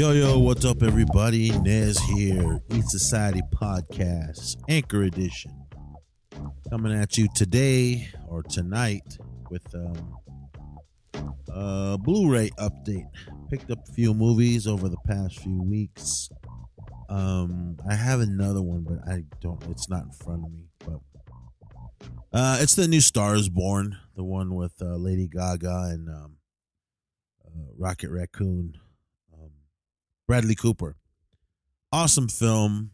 Yo, yo, what's up, everybody? Nez here, Eat Society Podcast, Anchor Edition. Coming at you today or tonight with um, a Blu ray update. Picked up a few movies over the past few weeks. Um, I have another one, but I don't, it's not in front of me. But uh, it's the new Stars Born, the one with uh, Lady Gaga and um, uh, Rocket Raccoon. Bradley Cooper. Awesome film.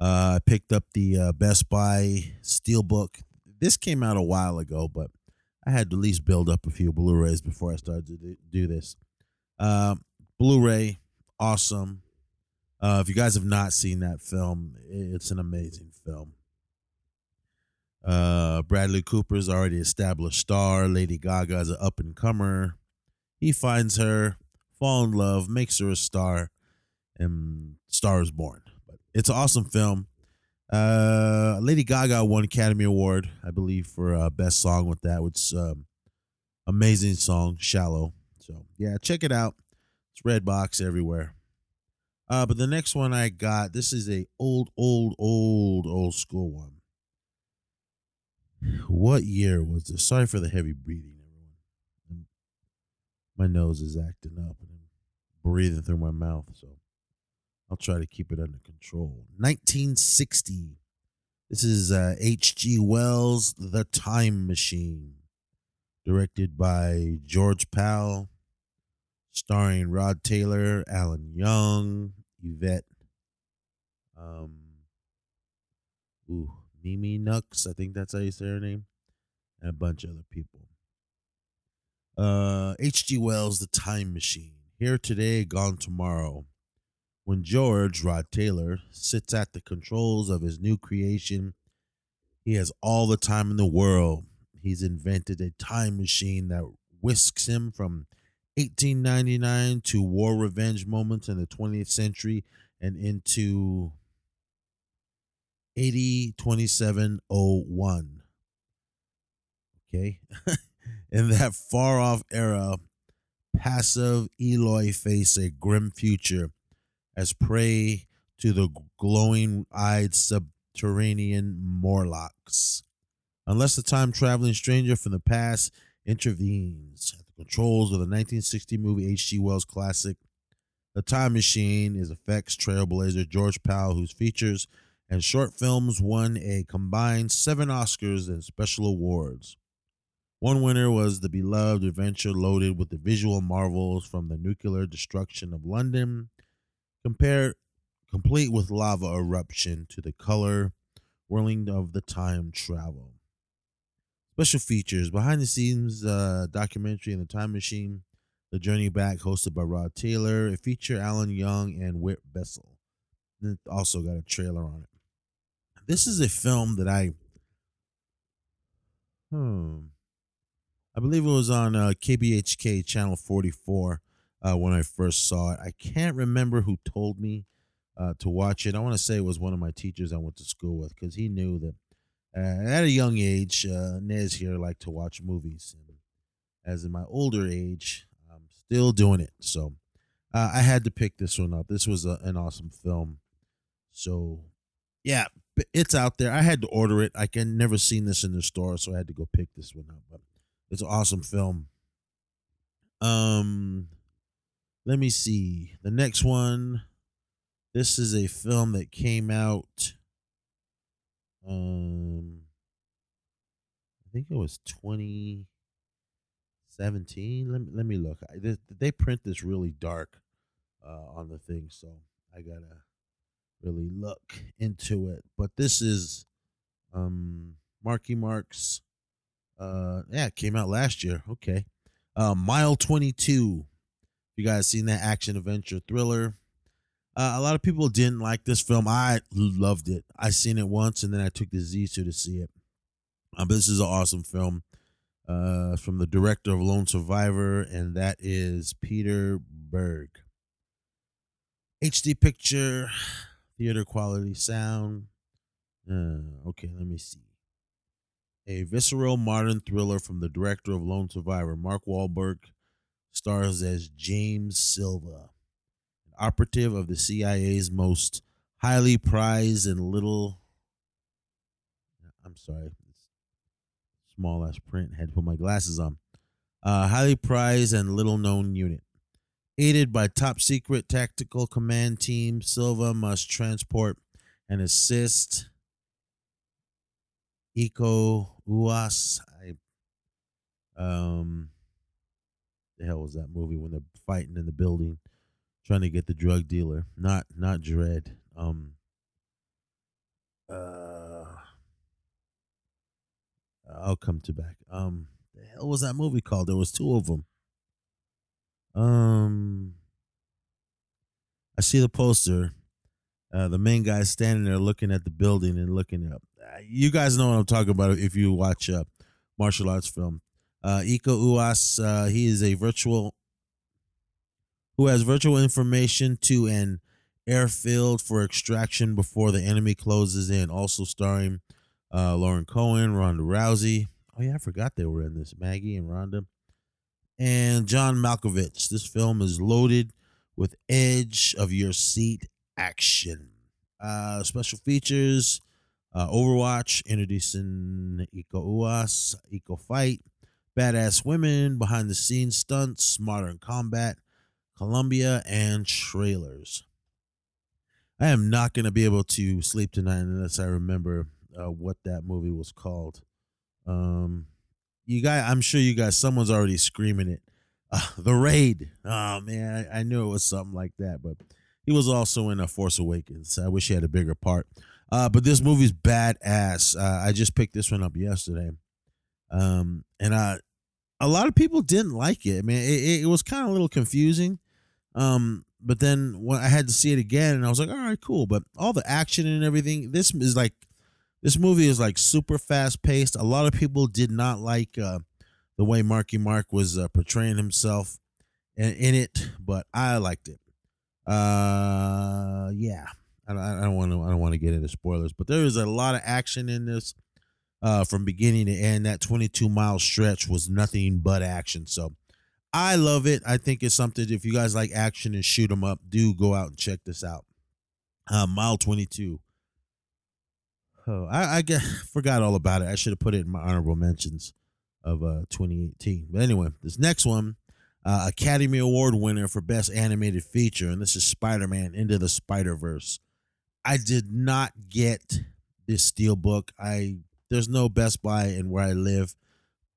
Uh, I picked up the uh, Best Buy Steelbook. This came out a while ago, but I had to at least build up a few Blu-rays before I started to do this. Uh, Blu-ray, awesome. Uh, if you guys have not seen that film, it's an amazing film. Uh, Bradley Cooper's already established star. Lady Gaga is an up and comer. He finds her, fall in love, makes her a star, and Star is born. But it's an awesome film. Uh, Lady Gaga won Academy Award, I believe, for uh, best song with that, which um, amazing song, "Shallow." So yeah, check it out. It's Redbox everywhere. Uh, but the next one I got, this is a old, old, old, old school one. What year was this? Sorry for the heavy breathing, everyone. My nose is acting up breathing through my mouth, so I'll try to keep it under control. 1960. This is uh, H.G. Wells' The Time Machine, directed by George Pal, starring Rod Taylor, Alan Young, Yvette, um, ooh, Mimi Nux, I think that's how you say her name, and a bunch of other people. Uh, H.G. Wells' The Time Machine. Here today, gone tomorrow. When George, Rod Taylor, sits at the controls of his new creation, he has all the time in the world. He's invented a time machine that whisks him from 1899 to war revenge moments in the 20th century and into 802701. Okay. in that far off era, passive Eloi face a grim future as prey to the glowing eyed subterranean Morlocks. Unless the time traveling stranger from the past intervenes at the controls of the 1960 movie H.G. Wells classic, The Time Machine is effects trailblazer George Pal, whose features and short films won a combined seven Oscars and special awards. One winner was the beloved adventure loaded with the visual marvels from the nuclear destruction of London, compared complete with lava eruption to the color whirling of the time travel. Special features behind the scenes uh, documentary in the time machine, The Journey Back, hosted by Rod Taylor, a feature Alan Young and Whit Bissell. It also got a trailer on it. This is a film that I, hmm, I believe it was on uh, KBHK channel 44 uh, when I first saw it. I can't remember who told me uh, to watch it. I want to say it was one of my teachers I went to school with because he knew that uh, at a young age, uh, Nez here liked to watch movies. And as in my older age, I'm still doing it. So uh, I had to pick this one up. This was a, an awesome film. So yeah, it's out there. I had to order it. I can never seen this in the store, so I had to go pick this one up. But it's an awesome film. Um, let me see the next one. This is a film that came out. Um, I think it was twenty seventeen. Let me let me look. I, they, they print this really dark uh, on the thing, so I gotta really look into it. But this is um Marky Mark's uh yeah, it came out last year. Okay. Uh Mile 22. You guys seen that action adventure thriller? Uh, a lot of people didn't like this film. I loved it. I seen it once and then I took the Z to see it. Um, this is an awesome film. Uh, from the director of Lone Survivor, and that is Peter Berg. HD picture, theater quality sound. Uh, okay, let me see. A visceral modern thriller from the director of Lone Survivor, Mark Wahlberg, stars as James Silva, an operative of the CIA's most highly prized and little. I'm sorry, small ass print. Had to put my glasses on. Uh, highly prized and little known unit. Aided by top secret tactical command team, Silva must transport and assist Iko Uwais. I, um, the hell was that movie when they're fighting in the building, trying to get the drug dealer? Not not Dread. Um. Uh. I'll come to back. Um, the hell was that movie called? There was two of them. Um, I see the poster. Uh, the main guy standing there looking at the building and looking up. Uh, you guys know what I'm talking about if you watch a martial arts film. Uh, Iko Uwais, uh, he is a virtual who has virtual information to an airfield for extraction before the enemy closes in. Also starring uh, Lauren Cohan, Ronda Rousey. Oh yeah, I forgot they were in this. Maggie and Ronda, and John Malkovich. This film is loaded with edge of your seat action. Uh, special features: uh, Overwatch, introducing Iko Uwais, Iko Fight, badass women, behind the scenes stunts, modern combat, Columbia, and trailers. I am not going to be able to sleep tonight unless I remember uh, what that movie was called. Um, you guys, I'm sure you guys, someone's already screaming it. Uh, the Raid. Oh man, I, I, knew it was something like that. But he was also in a Force Awakens. I wish he had a bigger part. Uh, but this movie's badass. Uh, I just picked this one up yesterday, um, and I, a lot of people didn't like it. I mean, it, it was kind of a little confusing. Um, but then when I had to see it again, and I was like, all right, cool. But all the action and everything, this is like this movie is like super fast paced. A lot of people did not like uh, the way Marky Mark was uh, portraying himself in, in, it, but I liked it. Uh, yeah, I, don't want to. I don't want to get into spoilers, but there is a lot of action in this. Uh, from beginning to end, that 22 mile stretch was nothing but action. So I love it. I think it's something. If you guys like action and shoot 'em up, do go out and check this out. Uh, mile 22 Oh, I, I get, forgot all about it. I should have put it in my honorable mentions of uh 2018. But anyway, this next one, uh, Academy Award winner for Best Animated Feature, and this is Spider-Man Into the Spider-Verse. I did not get this steel book. I there's no Best Buy in where I live,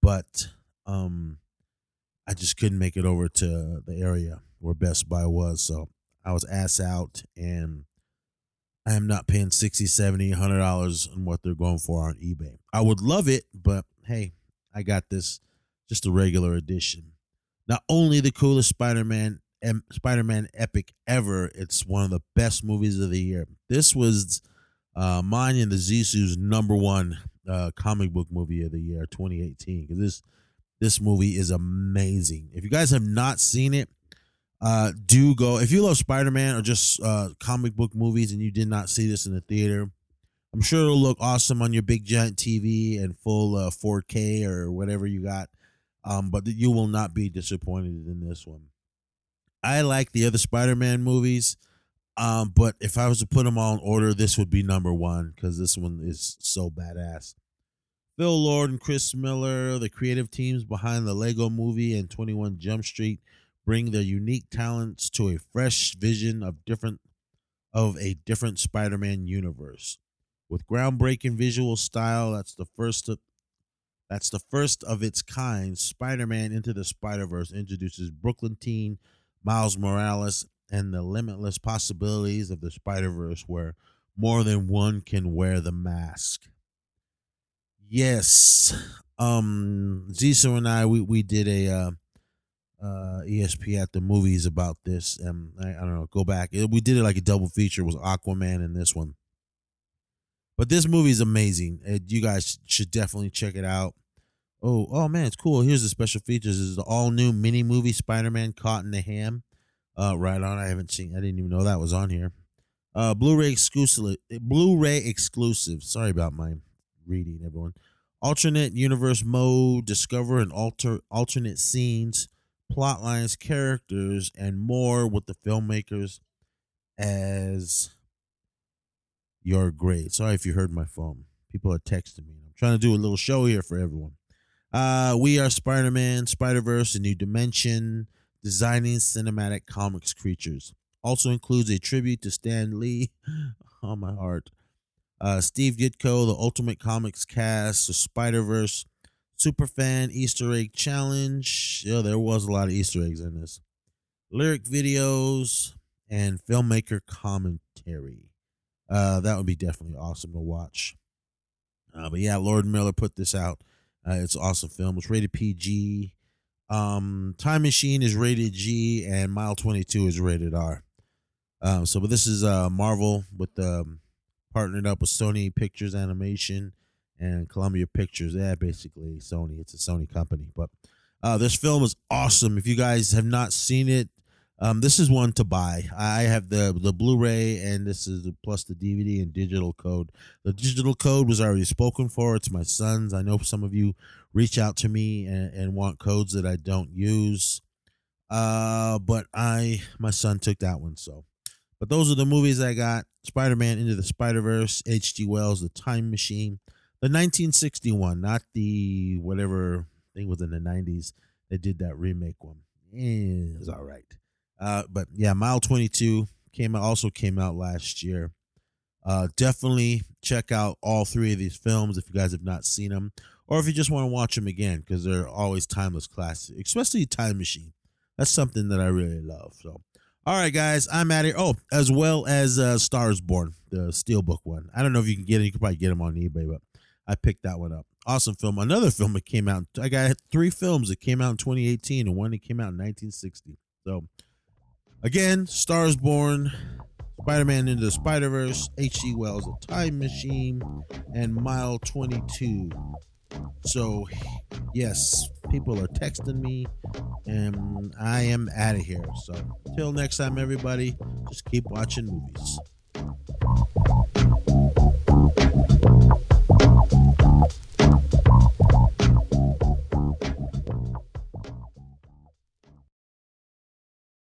but um, I just couldn't make it over to the area where Best Buy was, so I was ass out and I am not paying 60 70 100 dollars on what they're going for on eBay. I would love it, but hey, I got this just a regular edition. Not only the coolest Spider-Man and Spider-Man epic ever, it's one of the best movies of the year. This was uh, mine and the Zisu's number one uh, comic book movie of the year 2018 because this this movie is amazing. If you guys have not seen it, uh, do go if you love Spider-Man or just uh, comic book movies and you did not see this in the theater. I'm sure it'll look awesome on your big giant TV and full uh, 4K or whatever you got. Um, but you will not be disappointed in this one. I like the other Spider-Man movies, um, but if I was to put them all in order, this would be number one because this one is so badass. Phil Lord and Chris Miller, the creative teams behind the Lego Movie and 21 Jump Street, bring their unique talents to a fresh vision of different of a different Spider-Man universe. With groundbreaking visual style, that's the first that's the first of its kind. Spider-Man Into the Spider-Verse introduces Brooklyn teen Miles Morales and the limitless possibilities of the Spider-Verse where more than one can wear the mask. Yes. Um Ziso and I we we did a uh uh, ESP at the movies about this. and I, I, don't know. Go back. We did it like a double feature. It was Aquaman and this one. But this movie is amazing. It, you guys should definitely check it out. Oh, oh man, it's cool. Here's the special features. This is the all new mini movie Spider-Ham Caught in the Ham. Uh, right on. I haven't seen. I didn't even know that was on here. Uh, Blu-ray exclusive. Blu-ray exclusive. Sorry about my reading, everyone. Alternate universe mode. Discover and alter alternate scenes plot lines, characters, and more with the filmmakers as your grade. Sorry if you heard my phone. People are texting me. I'm trying to do a little show here for everyone. Uh, we are Spider Man, Spider Verse, a new dimension, designing cinematic comics creatures. Also includes a tribute to Stan Lee. on my heart. Uh, Steve Ditko, the Ultimate Comics cast, the Spider Verse, Superfan Easter Egg Challenge. Yeah, there was a lot of Easter eggs in this. Lyric videos and filmmaker commentary. Uh, that would be definitely awesome to watch. Uh, but yeah, Lord Miller put this out. Uh, it's an awesome film. It's rated PG. Um, Time Machine is rated G, and Mile Twenty Two is rated R. Um, so, but this is uh, Marvel with um, partnered up with Sony Pictures Animation and Columbia Pictures. Yeah, basically Sony. It's a Sony company. But uh, this film is awesome. If you guys have not seen it, um, this is one to buy. I have the the Blu-ray, and this is plus the DVD and digital code. The digital code was already spoken for. It's my son's. I know some of you reach out to me and, and want codes that I don't use. Uh, but I my son took that one, so. But those are the movies I got: Spider-Man into the Spider-Verse, H.G. Wells, The Time Machine, the 1961, not the whatever thing was in the 90s. They did that remake one. Eh, it was all right. Uh, but yeah, Mile 22 came out, also came out last year. Uh, definitely check out all three of these films if you guys have not seen them, or if you just want to watch them again because they're always timeless classics, especially Time Machine. That's something that I really love. So, all right, guys, I'm out here. Oh, as well as uh, Stars Born, the Steelbook one. I don't know if you can get it. You can probably get them on eBay, but I picked that one up. Awesome film. Another film that came out. I got three films that came out in 2018 and one that came out in 1960. So Again, Stars Born, Spider Man Into the Spider Verse, H.G. Wells' A Time Machine, and Mile 22. So, yes, people are texting me, and I am out of here. So, till next time, everybody, just keep watching movies. Thank you.